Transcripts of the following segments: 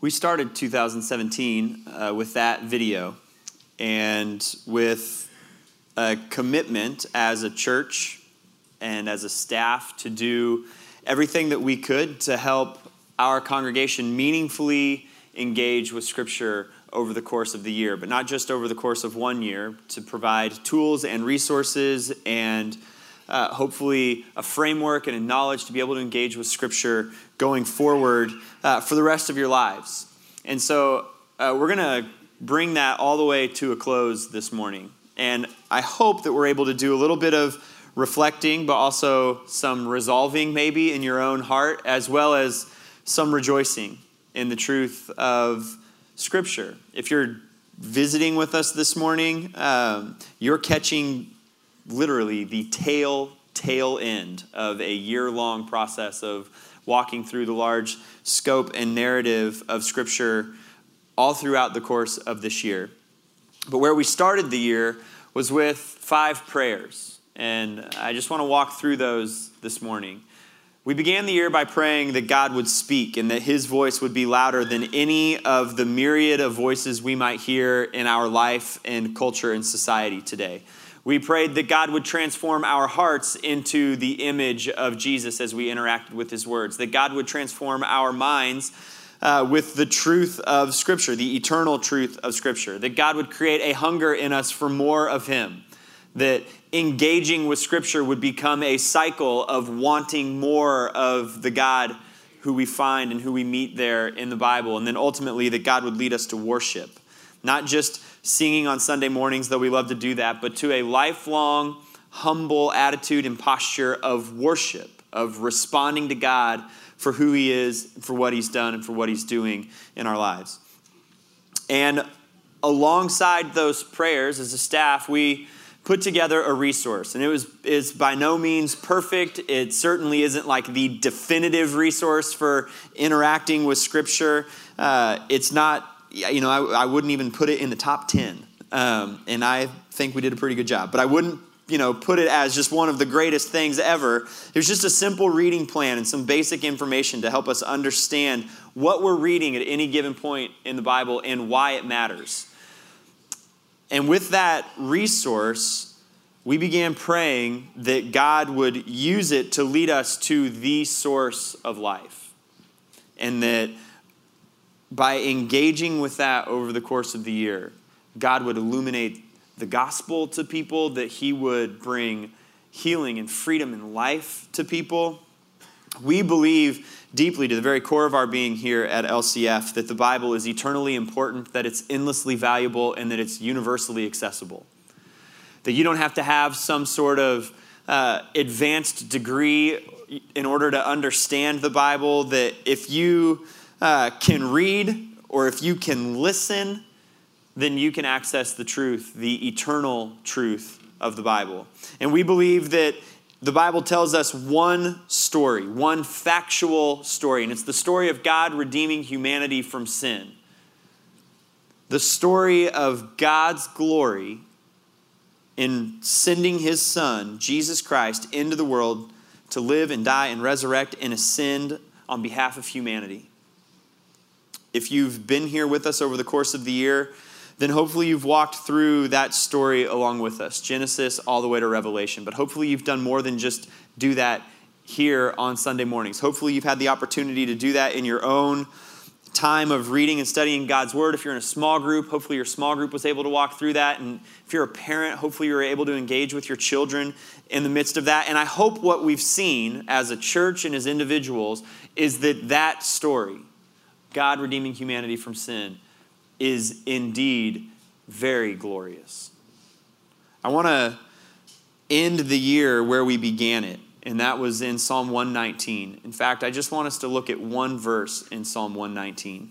We started 2017 uh, with that video and with a commitment as a church and as a staff to do everything that we could to help our congregation meaningfully engage with Scripture over the course of the year, but not just over the course of one year, to provide tools and resources and uh, hopefully a framework and a knowledge to be able to engage with Scripture going forward uh, for the rest of your lives. And so uh, we're going to bring that all the way to a close this morning. And I hope that we're able to do a little bit of reflecting, but also some resolving maybe in your own heart, as well as some rejoicing in the truth of Scripture. If you're visiting with us this morning, um, you're catching literally the tail tail end of a year long process of walking through the large scope and narrative of Scripture all throughout the course of this year. But where we started the year was with five prayers, and I just want to walk through those this morning. We began the year by praying that God would speak and that his voice would be louder than any of the myriad of voices we might hear in our life and culture and society today. We prayed that God would transform our hearts into the image of Jesus as we interacted with his words, that God would transform our minds uh, with the truth of Scripture, the eternal truth of Scripture, that God would create a hunger in us for more of him, that engaging with Scripture would become a cycle of wanting more of the God who we find and who we meet there in the Bible, and then ultimately that God would lead us to worship. Not just singing on Sunday mornings, though we love to do that, but to a lifelong, humble attitude and posture of worship, of responding to God for who He is, for what He's done, and for what He's doing in our lives. And alongside those prayers, as a staff, we put together a resource and it was is by no means perfect it certainly isn't like the definitive resource for interacting with scripture uh, it's not you know, I, I, wouldn't even put it in the top 10. Um, and I think we did a pretty good job. But I wouldn't, you know, put it as just one of the greatest things ever. It was just a simple reading plan and some basic information to help us understand what we're reading at any given point in the Bible and why it matters. And with that resource, we began praying that God would use it to lead us to the source of life. And that by engaging with that over the course of the year, God would illuminate the gospel to people, that He would bring healing and freedom and life to people. We believe deeply to the very core of our being here at LCF that the Bible is eternally important, that it's endlessly valuable, and that it's universally accessible. That you don't have to have some sort of uh, advanced degree in order to understand the Bible, that if you uh, can read or if you can listen, then you can access the truth, the eternal truth of the Bible. And we believe that the Bible tells us one story, one factual story, and it's the story of God redeeming humanity from sin. The story of God's glory in sending his Son, Jesus Christ, into the world to live and die and resurrect and ascend on behalf of humanity. If you've been here with us over the course of the year, then hopefully you've walked through that story along with us, Genesis all the way to Revelation. But hopefully you've done more than just do that here on Sunday mornings. Hopefully you've had the opportunity to do that in your own time of reading and studying God's Word. If you're in a small group, hopefully your small group was able to walk through that. And if you're a parent, hopefully you're able to engage with your children in the midst of that. And I hope what we've seen as a church and as individuals is that that story, God redeeming humanity from sin, is indeed very glorious. I want to end the year where we began it, and that was in Psalm 119. In fact, I just want us to look at one verse in Psalm 119.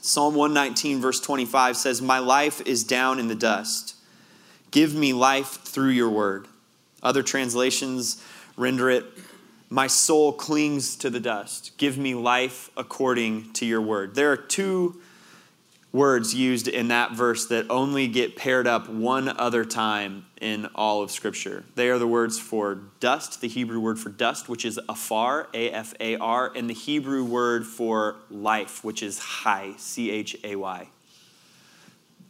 Psalm 119, verse 25 says, My life is down in the dust. Give me life through your word. Other translations render it, my soul clings to the dust. Give me life according to your word. There are two words used in that verse that only get paired up one other time in all of Scripture. They are the words for dust, the Hebrew word for dust, which is afar, A F A R, and the Hebrew word for life, which is chay, C H A Y.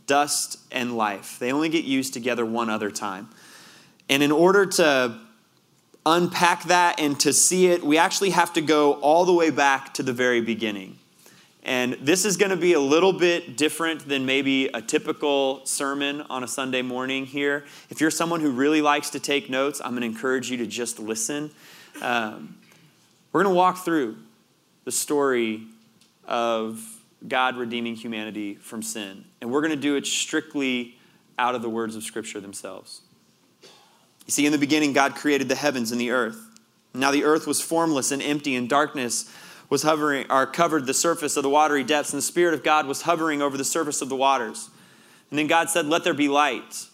Dust and life. They only get used together one other time. And in order to unpack that and to see it, we actually have to go all the way back to the very beginning. And this is going to be a little bit different than maybe a typical sermon on a Sunday morning here. If you're someone who really likes to take notes, I'm going to encourage you to just listen. Um, we're going to walk through the story of God redeeming humanity from sin. And we're going to do it strictly out of the words of Scripture themselves. You see, in the beginning, God created the heavens and the earth. Now the earth was formless and empty, and darkness was hovering or covered the surface of the watery depths, and the Spirit of God was hovering over the surface of the waters. And then God said, Let there be light.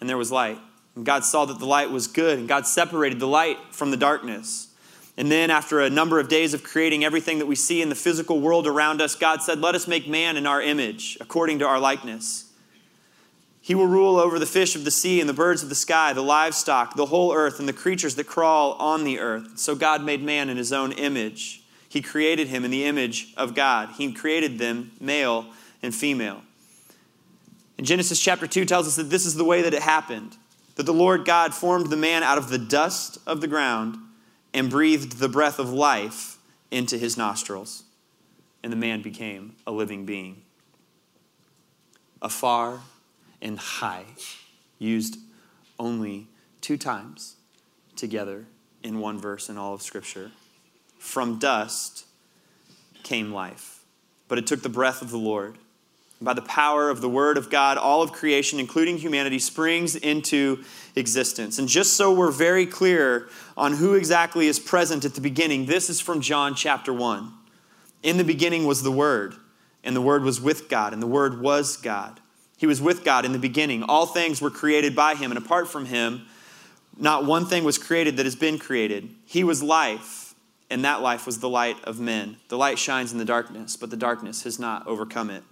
And there was light. And God saw that the light was good, and God separated the light from the darkness. And then, after a number of days of creating everything that we see in the physical world around us, God said, Let us make man in our image, according to our likeness. He will rule over the fish of the sea and the birds of the sky, the livestock, the whole earth, and the creatures that crawl on the earth. So God made man in his own image. He created him in the image of God. He created them male and female. And Genesis chapter 2 tells us that this is the way that it happened that the Lord God formed the man out of the dust of the ground and breathed the breath of life into his nostrils. And the man became a living being. Afar and chay, used only two times together in one verse in all of Scripture. From dust came life, but it took the breath of the Lord. By the power of the Word of God, all of creation, including humanity, springs into existence. And just so we're very clear on who exactly is present at the beginning, this is from John chapter 1. In the beginning was the Word, and the Word was with God, and the Word was God. He was with God in the beginning. All things were created by Him, and apart from Him, not one thing was created that has been created. He was life and that life was the light of men. The light shines in the darkness, but the darkness has not overcome it.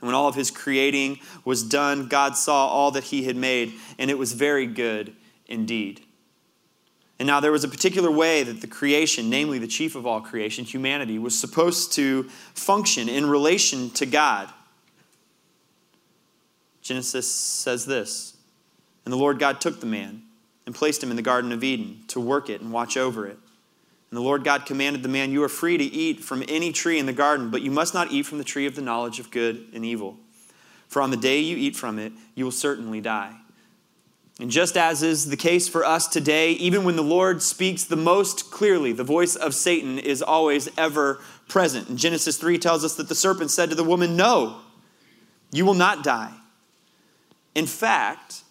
And when all of his creating was done, God saw all that he had made, and it was very good indeed. And now there was a particular way that the creation, namely the chief of all creation, humanity, was supposed to function in relation to God. Genesis says this And the Lord God took the man and placed him in the Garden of Eden to work it and watch over it. And the Lord God commanded the man, You are free to eat from any tree in the garden, but you must not eat from the tree of the knowledge of good and evil. For on the day you eat from it, you will certainly die. And just as is the case for us today, even when the Lord speaks the most clearly, the voice of Satan is always ever present. And Genesis 3 tells us that the serpent said to the woman, No, you will not die. In fact,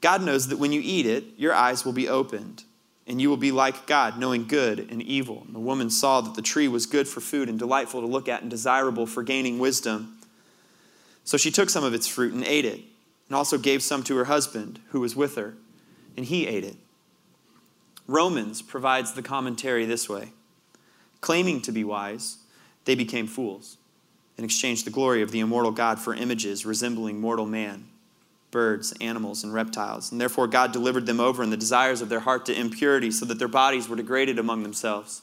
God knows that when you eat it, your eyes will be opened and you will be like God, knowing good and evil. And the woman saw that the tree was good for food and delightful to look at and desirable for gaining wisdom. So she took some of its fruit and ate it, and also gave some to her husband, who was with her, and he ate it. Romans provides the commentary this way Claiming to be wise, they became fools and exchanged the glory of the immortal God for images resembling mortal man birds, animals, and reptiles. And therefore, God delivered them over in the desires of their heart to impurity, so that their bodies were degraded among themselves.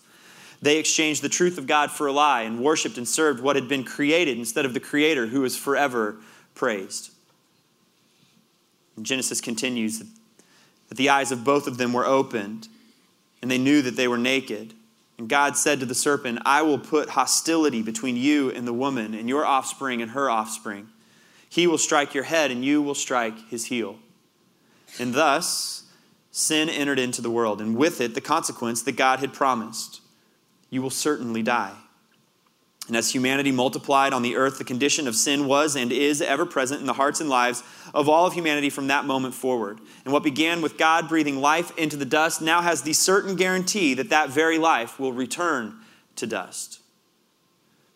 They exchanged the truth of God for a lie and worshiped and served what had been created instead of the Creator who is forever praised. And Genesis continues that the eyes of both of them were opened, and they knew that they were naked. And God said to the serpent, I will put hostility between you and the woman, and your offspring and her offspring. He will strike your head, and you will strike his heel. And thus, sin entered into the world, and with it, the consequence that God had promised you will certainly die. And as humanity multiplied on the earth, the condition of sin was and is ever present in the hearts and lives of all of humanity from that moment forward. And what began with God breathing life into the dust now has the certain guarantee that that very life will return to dust.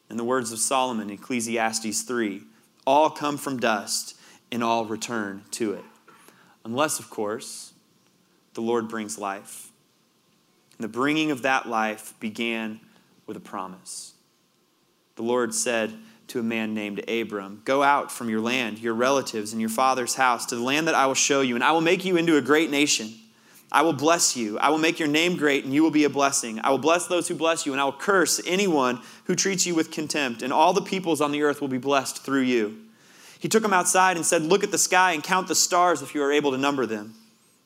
In the words of Solomon, Ecclesiastes 3 all come from dust and all return to it. Unless, of course, the Lord brings life. And the bringing of that life began with a promise. The Lord said to a man named Abram, Go out from your land, your relatives, and your father's house to the land that I will show you, and I will make you into a great nation. I will bless you. I will make your name great, and you will be a blessing. I will bless those who bless you, and I will curse anyone who treats you with contempt, and all the peoples on the earth will be blessed through you. He took him outside and said, Look at the sky and count the stars if you are able to number them.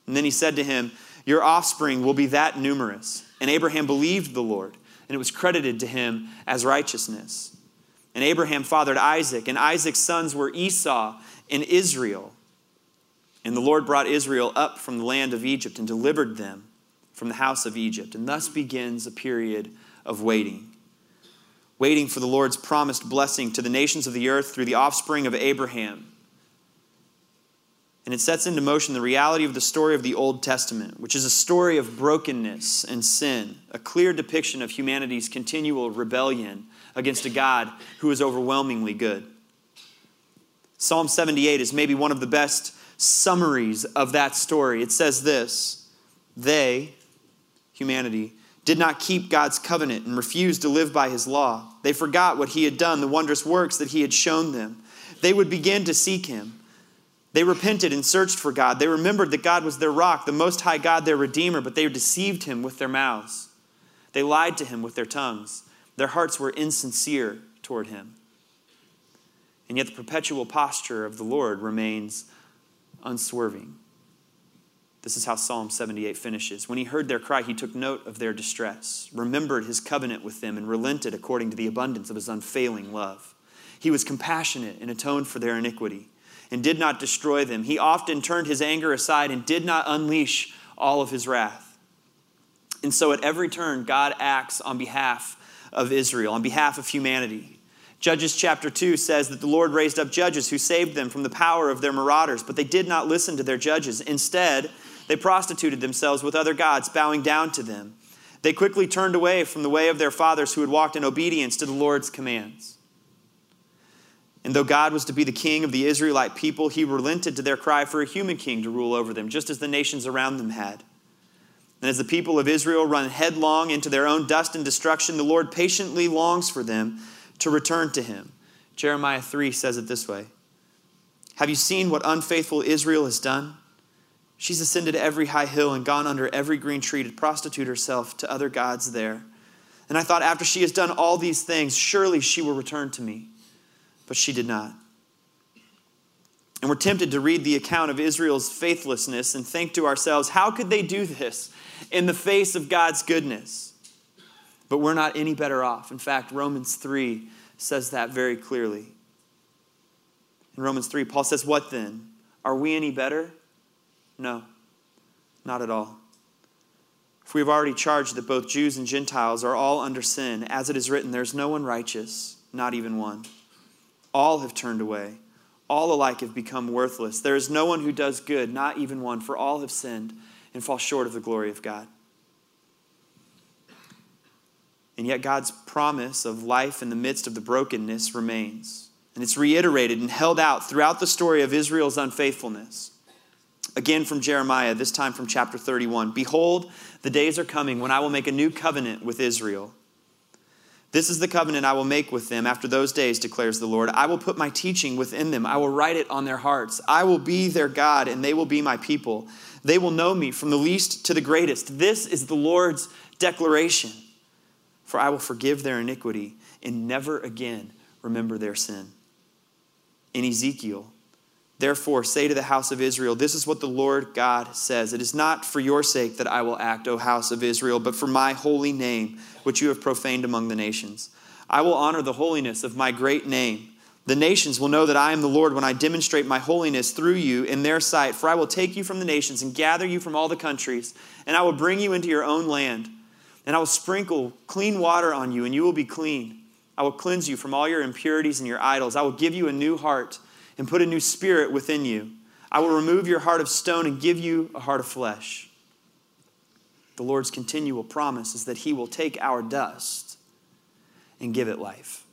And then he said to him, Your offspring will be that numerous. And Abraham believed the Lord, and it was credited to him as righteousness. And Abraham fathered Isaac, and Isaac's sons were Esau and Israel. And the Lord brought Israel up from the land of Egypt and delivered them from the house of Egypt. And thus begins a period of waiting. Waiting for the Lord's promised blessing to the nations of the earth through the offspring of Abraham. And it sets into motion the reality of the story of the Old Testament, which is a story of brokenness and sin, a clear depiction of humanity's continual rebellion against a God who is overwhelmingly good. Psalm 78 is maybe one of the best summaries of that story. It says this They, humanity, did not keep God's covenant and refused to live by his law. They forgot what he had done, the wondrous works that he had shown them. They would begin to seek him. They repented and searched for God. They remembered that God was their rock, the Most High God, their Redeemer, but they deceived him with their mouths. They lied to him with their tongues. Their hearts were insincere toward him. And yet the perpetual posture of the Lord remains unswerving. This is how Psalm 78 finishes. When he heard their cry, he took note of their distress, remembered his covenant with them, and relented according to the abundance of his unfailing love. He was compassionate and atoned for their iniquity and did not destroy them. He often turned his anger aside and did not unleash all of his wrath. And so at every turn, God acts on behalf of Israel, on behalf of humanity. Judges chapter 2 says that the Lord raised up judges who saved them from the power of their marauders, but they did not listen to their judges. Instead, they prostituted themselves with other gods, bowing down to them. They quickly turned away from the way of their fathers who had walked in obedience to the Lord's commands. And though God was to be the king of the Israelite people, he relented to their cry for a human king to rule over them, just as the nations around them had. And as the people of Israel run headlong into their own dust and destruction, the Lord patiently longs for them to return to him. Jeremiah 3 says it this way Have you seen what unfaithful Israel has done? She's ascended every high hill and gone under every green tree to prostitute herself to other gods there. And I thought, after she has done all these things, surely she will return to me. But she did not. And we're tempted to read the account of Israel's faithlessness and think to ourselves, how could they do this in the face of God's goodness? But we're not any better off. In fact, Romans 3 says that very clearly. In Romans 3, Paul says, What then? Are we any better? No, not at all. For we've already charged that both Jews and Gentiles are all under sin. As it is written, there's no one righteous, not even one. All have turned away. All alike have become worthless. There is no one who does good, not even one, for all have sinned and fall short of the glory of God. And yet, God's promise of life in the midst of the brokenness remains. And it's reiterated and held out throughout the story of Israel's unfaithfulness. Again from Jeremiah, this time from chapter 31. Behold, the days are coming when I will make a new covenant with Israel. This is the covenant I will make with them after those days, declares the Lord. I will put my teaching within them. I will write it on their hearts. I will be their God, and they will be my people. They will know me from the least to the greatest. This is the Lord's declaration for I will forgive their iniquity and never again remember their sin. In Ezekiel, therefore say to the house of Israel, This is what the Lord God says It is not for your sake that I will act, O house of Israel, but for my holy name, which you have profaned among the nations. I will honor the holiness of my great name. The nations will know that I am the Lord when I demonstrate my holiness through you in their sight. For I will take you from the nations and gather you from all the countries, and I will bring you into your own land. And I will sprinkle clean water on you, and you will be clean. I will cleanse you from all your impurities and your idols. I will give you a new heart and put a new spirit within you. I will remove your heart of stone and give you a heart of flesh. The Lord's continual promise is that He will take our dust and give it life.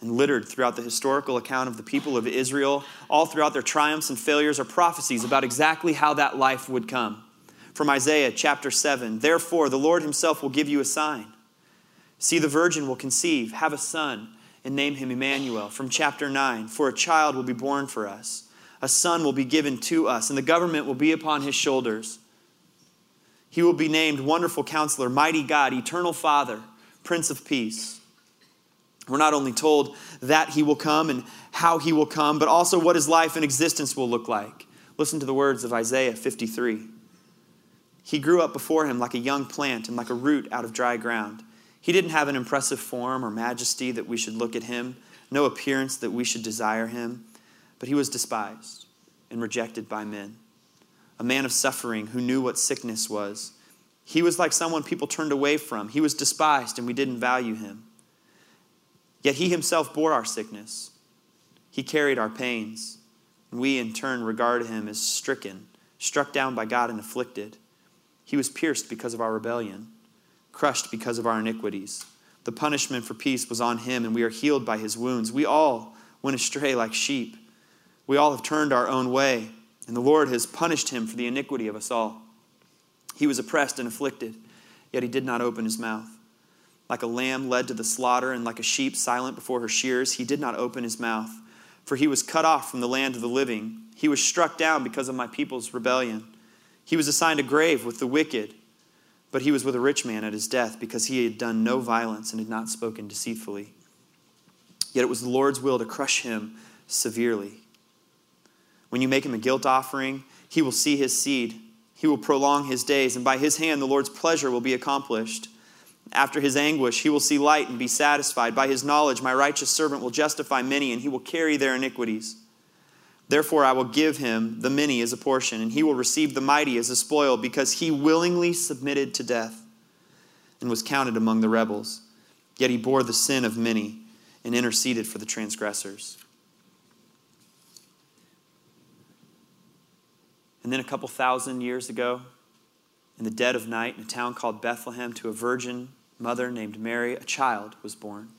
And littered throughout the historical account of the people of Israel, all throughout their triumphs and failures, are prophecies about exactly how that life would come from Isaiah chapter 7. Therefore, the Lord himself will give you a sign. See, the virgin will conceive, have a son, and name him Emmanuel. From chapter 9 For a child will be born for us, a son will be given to us, and the government will be upon his shoulders. He will be named Wonderful Counselor, Mighty God, Eternal Father, Prince of Peace. We're not only told that he will come and how he will come, but also what his life and existence will look like. Listen to the words of Isaiah 53. He grew up before him like a young plant and like a root out of dry ground. He didn't have an impressive form or majesty that we should look at him, no appearance that we should desire him, but he was despised and rejected by men, a man of suffering who knew what sickness was. He was like someone people turned away from. He was despised and we didn't value him. Yet he himself bore our sickness. He carried our pains. And we in turn regard him as stricken, struck down by God and afflicted. He was pierced because of our rebellion crushed because of our iniquities. The punishment for peace was on him, and we are healed by his wounds. We all went astray like sheep. We all have turned our own way, and the Lord has punished him for the iniquity of us all. He was oppressed and afflicted, yet he did not open his mouth. Like a lamb led to the slaughter, and like a sheep silent before her shears, he did not open his mouth. For he was cut off from the land of the living. He was struck down because of my people's rebellion. He was assigned a grave with the wicked but he was with a rich man at his death because he had done no violence and had not spoken deceitfully. Yet it was the Lord's will to crush him severely. When you make him a guilt offering, he will see his seed. He will prolong his days, and by his hand the Lord's pleasure will be accomplished. After his anguish, he will see light and be satisfied. By his knowledge, my righteous servant will justify many, and he will carry their iniquities. Therefore, I will give him the many as a portion, and he will receive the mighty as a spoil, because he willingly submitted to death and was counted among the rebels. Yet he bore the sin of many and interceded for the transgressors. And then a couple thousand years ago, in the dead of night, in a town called Bethlehem, to a virgin mother named Mary, a child was born.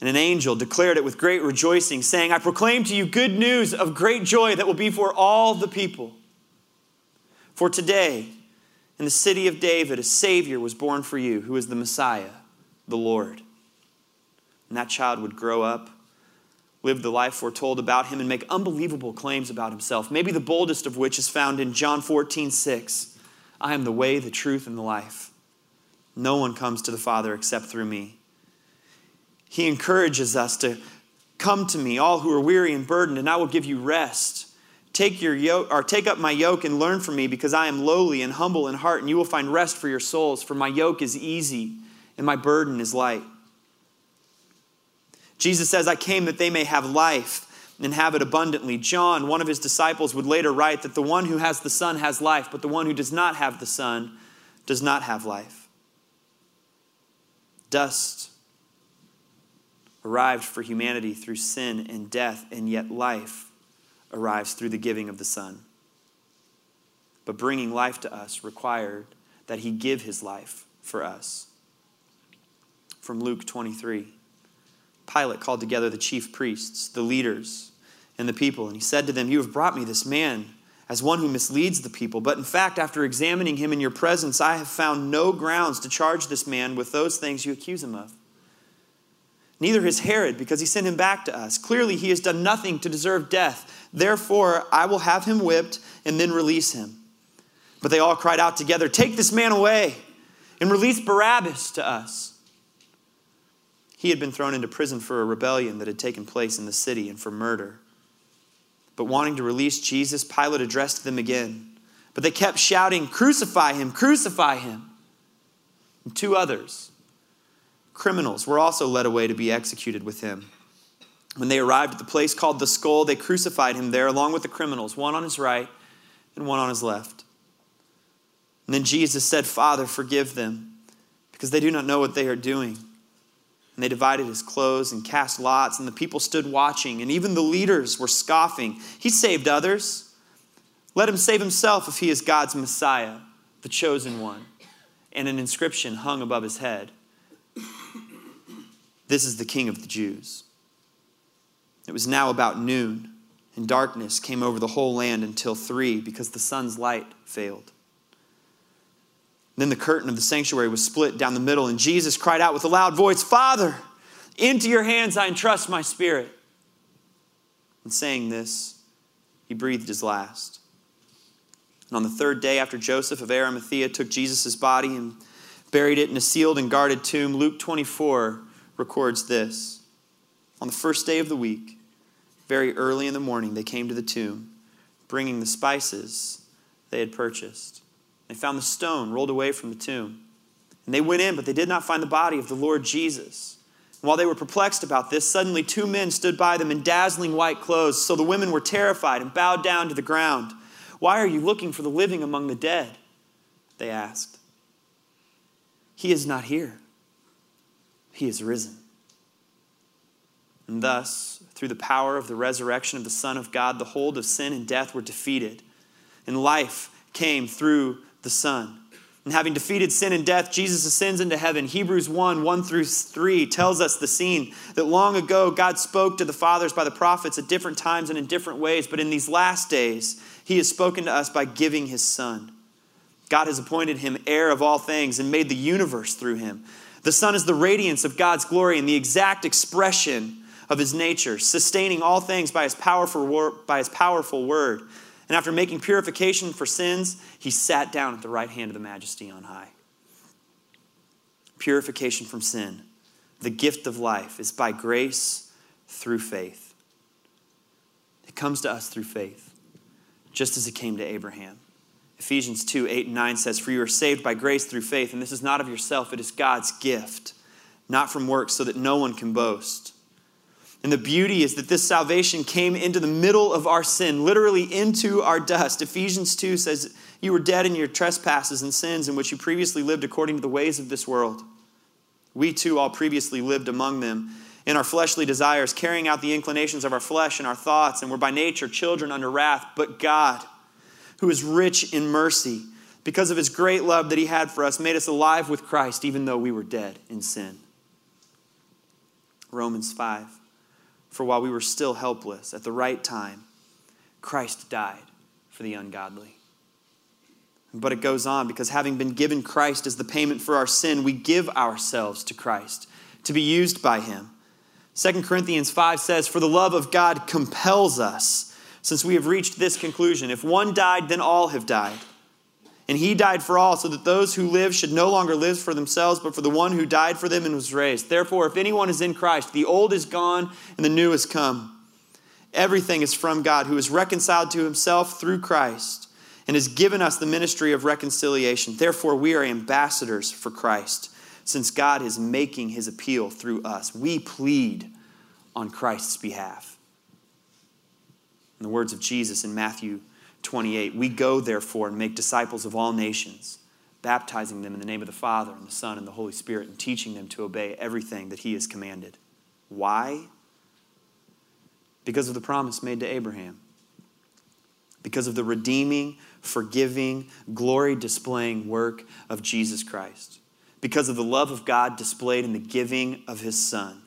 And an angel declared it with great rejoicing, saying, I proclaim to you good news of great joy that will be for all the people. For today, in the city of David, a Savior was born for you, who is the Messiah, the Lord. And that child would grow up, live the life foretold about him, and make unbelievable claims about himself, maybe the boldest of which is found in John 14, 6. I am the way, the truth, and the life. No one comes to the Father except through me. He encourages us to come to me, all who are weary and burdened, and I will give you rest. Take your yoke or take up my yoke and learn from me, because I am lowly and humble in heart, and you will find rest for your souls. For my yoke is easy and my burden is light. Jesus says, I came that they may have life and have it abundantly. John, one of his disciples, would later write that the one who has the Son has life, but the one who does not have the Son does not have life. Dust arrived for humanity through sin and death, and yet life arrives through the giving of the Son. But bringing life to us required that he give his life for us. From Luke 23 Pilate called together the chief priests, the leaders, and the people, and he said to them, You have brought me this man as one who misleads the people. But in fact, after examining him in your presence, I have found no grounds to charge this man with those things you accuse him of. Neither has Herod, because he sent him back to us. Clearly, he has done nothing to deserve death. Therefore, I will have him whipped and then release him. But they all cried out together, Take this man away and release Barabbas to us. He had been thrown into prison for a rebellion that had taken place in the city and for murder. But wanting to release Jesus, Pilate addressed them again. But they kept shouting, Crucify him, crucify him. And two others, criminals were also led away to be executed with him. When they arrived at the place called the skull, they crucified him there along with the criminals, one on his right and one on his left. And then Jesus said, Father, forgive them, because they do not know what they are doing. And they divided his clothes and cast lots, and the people stood watching, and even the leaders were scoffing. He saved others. Let him save himself if he is God's Messiah, the chosen one. And an inscription hung above his head this is the King of the Jews. It was now about noon, and darkness came over the whole land until three, because the sun's light failed. Then the curtain of the sanctuary was split down the middle, and Jesus cried out with a loud voice, Father, Into your hands I entrust my spirit. And saying this, he breathed his last. And on the third day after Joseph of Arimathea took Jesus' body and buried it in a sealed and guarded tomb, Luke 24 records this. On the first day of the week, very early in the morning, they came to the tomb, bringing the spices they had purchased. They found the stone rolled away from the tomb. And they went in, but they did not find the body of the Lord Jesus. And while they were perplexed about this, suddenly two men stood by them in dazzling white clothes. So the women were terrified and bowed down to the ground. Why are you looking for the living among the dead? They asked. He is not here, he is risen. And thus, through the power of the resurrection of the Son of God, the hold of sin and death were defeated, and life came through the Son. And having defeated sin and death, Jesus ascends into heaven. Hebrews 1 1 through 3 tells us the scene that long ago God spoke to the fathers by the prophets at different times and in different ways, but in these last days, He has spoken to us by giving His Son. God has appointed Him heir of all things and made the universe through Him. The Son is the radiance of God's glory and the exact expression of His nature, sustaining all things by His powerful, by his powerful word. And after making purification for sins, he sat down at the right hand of the majesty on high. Purification from sin, the gift of life, is by grace through faith. It comes to us through faith, just as it came to Abraham. Ephesians 2 8 and 9 says, For you are saved by grace through faith, and this is not of yourself, it is God's gift, not from works, so that no one can boast. And the beauty is that this salvation came into the middle of our sin, literally into our dust. Ephesians 2 says, You were dead in your trespasses and sins in which you previously lived according to the ways of this world. We too all previously lived among them in our fleshly desires, carrying out the inclinations of our flesh and our thoughts, and were by nature children under wrath. But God, who is rich in mercy, because of his great love that he had for us, made us alive with Christ, even though we were dead in sin. Romans 5. For while we were still helpless, at the right time, Christ died for the ungodly. But it goes on because having been given Christ as the payment for our sin, we give ourselves to Christ to be used by him. 2 Corinthians 5 says, For the love of God compels us, since we have reached this conclusion. If one died, then all have died. And he died for all, so that those who live should no longer live for themselves, but for the one who died for them and was raised. Therefore, if anyone is in Christ, the old is gone and the new has come. Everything is from God, who is reconciled to himself through Christ and has given us the ministry of reconciliation. Therefore, we are ambassadors for Christ, since God is making his appeal through us. We plead on Christ's behalf. In the words of Jesus in Matthew 28. We go, therefore, and make disciples of all nations, baptizing them in the name of the Father, and the Son, and the Holy Spirit, and teaching them to obey everything that He has commanded. Why? Because of the promise made to Abraham. Because of the redeeming, forgiving, glory displaying work of Jesus Christ. Because of the love of God displayed in the giving of His Son.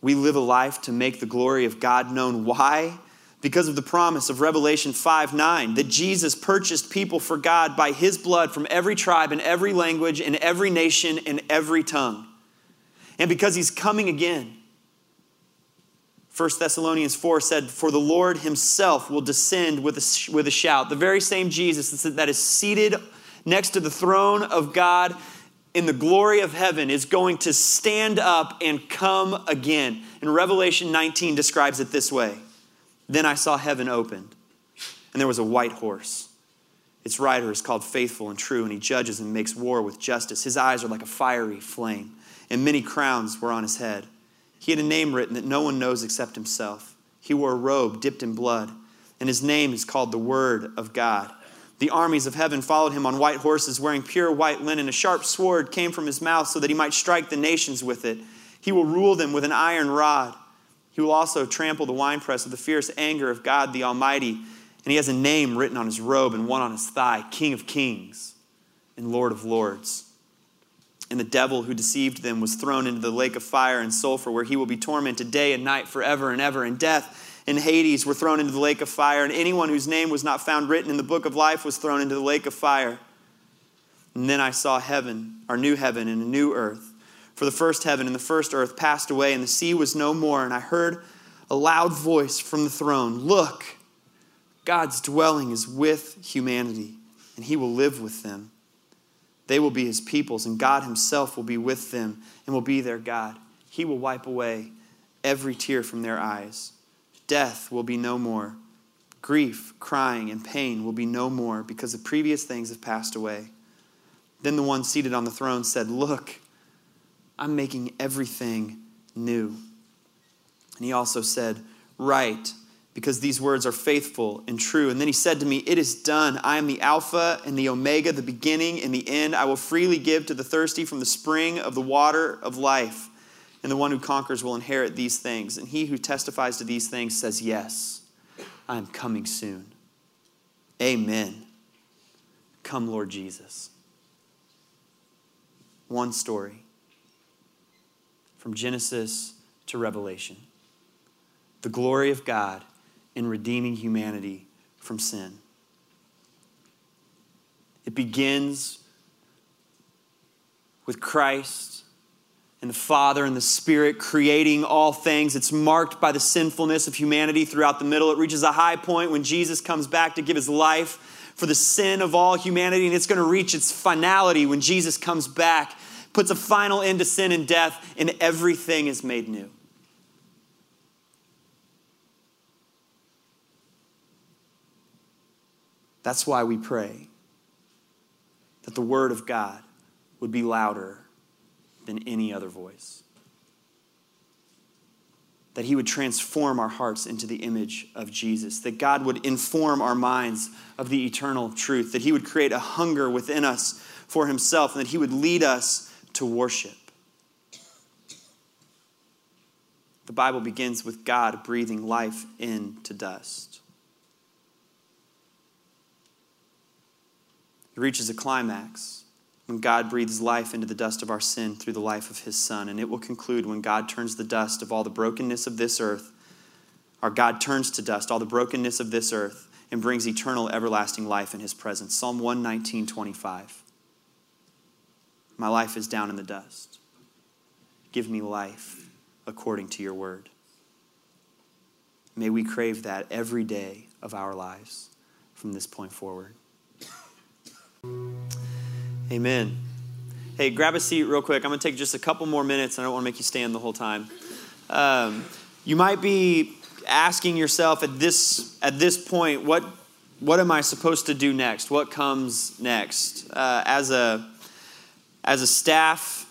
We live a life to make the glory of God known. Why? because of the promise of Revelation 5 9, that Jesus purchased people for God by his blood from every tribe and every language and every nation and every tongue. And because he's coming again. 1 Thessalonians 4 said, For the Lord himself will descend with a, with a shout. The very same Jesus that is seated next to the throne of God in the glory of heaven is going to stand up and come again. And Revelation 19 describes it this way then I saw heaven opened, and there was a white horse. Its rider is called Faithful and True, and he judges and makes war with justice. His eyes are like a fiery flame, and many crowns were on his head. He had a name written that no one knows except himself. He wore a robe dipped in blood, and his name is called the Word of God. The armies of heaven followed him on white horses, wearing pure white linen. A sharp sword came from his mouth so that he might strike the nations with it. He will rule them with an iron rod. He will also trample the winepress of the fierce anger of God the Almighty. And he has a name written on his robe and one on his thigh King of Kings and Lord of Lords. And the devil who deceived them was thrown into the lake of fire and sulfur, where he will be tormented day and night forever and ever. And death and Hades were thrown into the lake of fire, and anyone whose name was not found written in the book of life was thrown into the lake of fire. And then I saw heaven, our new heaven, and a new earth. For the first heaven and the first earth passed away, and the sea was no more. And I heard a loud voice from the throne Look, God's dwelling is with humanity, and he will live with them. They will be his peoples, and God himself will be with them and will be their God. He will wipe away every tear from their eyes. Death will be no more. Grief, crying, and pain will be no more because the previous things have passed away. Then the one seated on the throne said, Look, I'm making everything new. And he also said, Write, because these words are faithful and true. And then he said to me, It is done. I am the Alpha and the Omega, the beginning and the end. I will freely give to the thirsty from the spring of the water of life. And the one who conquers will inherit these things. And he who testifies to these things says, Yes, I am coming soon. Amen. Come, Lord Jesus. One story from Genesis to Revelation the glory of God in redeeming humanity from sin. It begins with Christ and the Father and the Spirit creating all things. It's marked by the sinfulness of humanity throughout the middle. It reaches a high point when Jesus comes back to give his life for the sin of all humanity, and it's going to reach its finality when Jesus comes back, puts a final end to sin and death, and everything is made new. That's why we pray that the Word of God would be louder than any other voice. That He would transform our hearts into the image of Jesus. That God would inform our minds of the eternal truth. That He would create a hunger within us for Himself. And that He would lead us to worship. The Bible begins with God breathing life into dust. It reaches a climax when God breathes life into the dust of our sin through the life of his Son. And it will conclude when God turns the dust of all the brokenness of this earth, our God turns to dust all the brokenness of this earth and brings eternal, everlasting life in his presence. Psalm 119, 25. My life is down in the dust. Give me life according to your word. May we crave that every day of our lives from this point forward. Amen. Hey, grab a seat real quick. I'm going to take just a couple more minutes. I don't want to make you stand the whole time. Um, you might be asking yourself at this at this point, what what am I supposed to do next? What comes next? Uh, as a as a staff,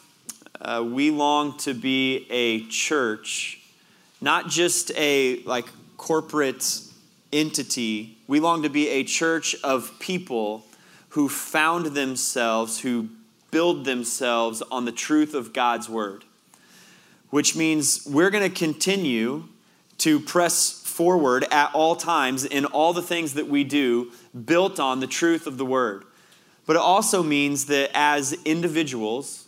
uh, we long to be a church, not just a like corporate entity. We long to be a church of people who found themselves, who build themselves on the truth of God's word, which means we're going to continue to press forward at all times in all the things that we do built on the truth of the word. But it also means that as individuals,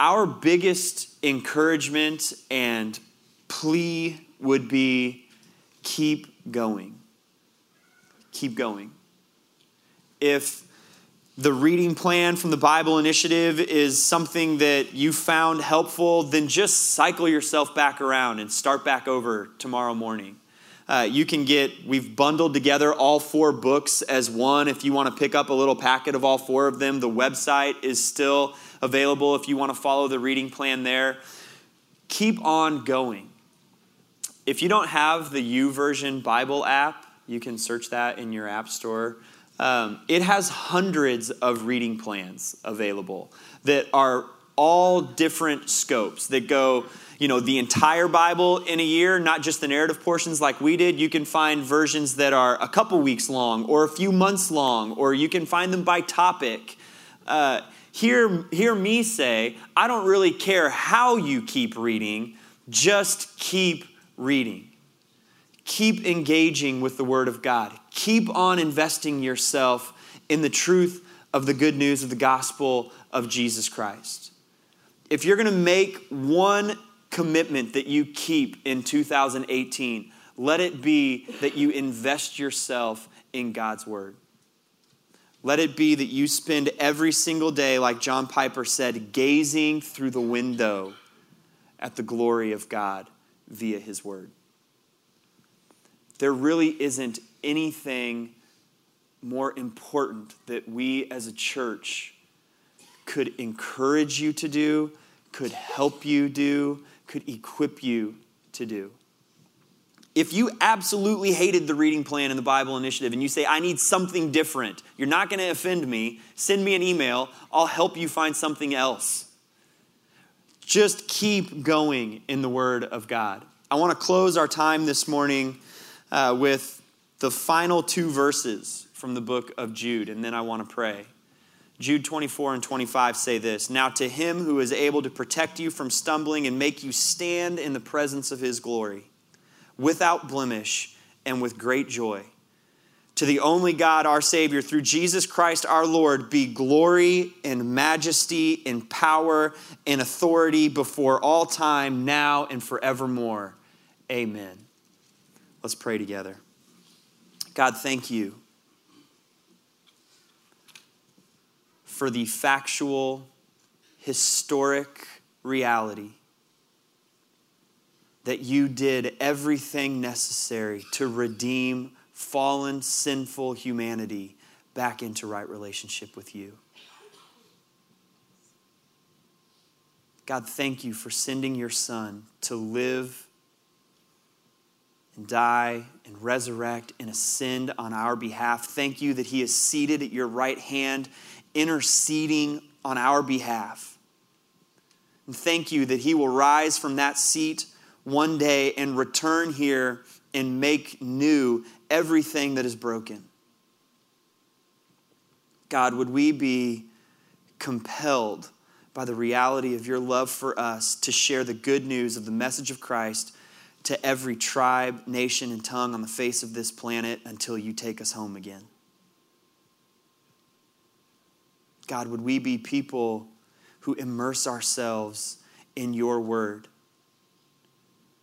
our biggest encouragement and plea would be keep going. Keep going. If the reading plan from the Bible Initiative is something that you found helpful, then just cycle yourself back around and start back over tomorrow morning. Uh, you can get, we've bundled together all four books as one. If you want to pick up a little packet of all four of them, the website is still available if you want to follow the reading plan there. Keep on going. If you don't have the YouVersion Bible app, you can search that in your app store. Um, it has hundreds of reading plans available that are all different scopes that go, you know, the entire Bible in a year, not just the narrative portions like we did. You can find versions that are a couple weeks long or a few months long, or you can find them by topic. Uh, hear, hear me say, I don't really care how you keep reading, just keep reading keep engaging with the Word of God. Keep on investing yourself in the truth of the good news of the gospel of Jesus Christ. If you're going to make one commitment that you keep in 2018, let it be that you invest yourself in God's Word. Let it be that you spend every single day, like John Piper said, gazing through the window at the glory of God via His Word. There really isn't anything more important that we as a church could encourage you to do, could help you do, could equip you to do. If you absolutely hated the reading plan and the Bible Initiative and you say, I need something different, you're not going to offend me, send me an email. I'll help you find something else. Just keep going in the Word of God. I want to close our time this morning uh, with the final two verses from the book of Jude, and then I want to pray. Jude 24 and 25 say this Now to him who is able to protect you from stumbling and make you stand in the presence of his glory, without blemish and with great joy. To the only God, our Savior, through Jesus Christ our Lord, be glory and majesty and power and authority before all time, now and forevermore. Amen. Let's pray together. God, thank you for the factual, historic reality that you did everything necessary to redeem fallen, sinful humanity back into right relationship with you. God, thank you for sending your Son to live and die and resurrect and ascend on our behalf. Thank you that He is seated at your right hand interceding on our behalf. And thank you that He will rise from that seat one day and return here and make new everything that is broken. God, would we be compelled by the reality of your love for us to share the good news of the message of Christ to every tribe, nation, and tongue on the face of this planet until you take us home again? God, would we be people who immerse ourselves in your word?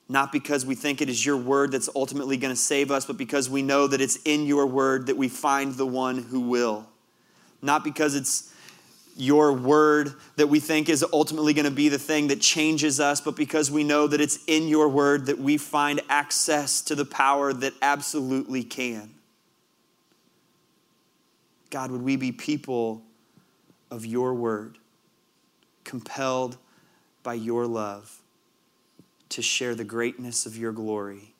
Not because we think it is your word that's ultimately going to save us, but because we know that it's in your word that we find the one who will. Not because it's your word that we think is ultimately going to be the thing that changes us, but because we know that it's in your word that we find access to the power that absolutely can. God, would we be people of your word, compelled by your love to share the greatness of your glory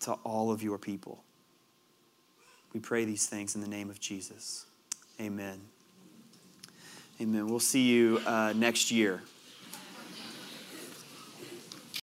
to all of your people. We pray these things in the name of Jesus. Amen. Amen. We'll see you uh, next year.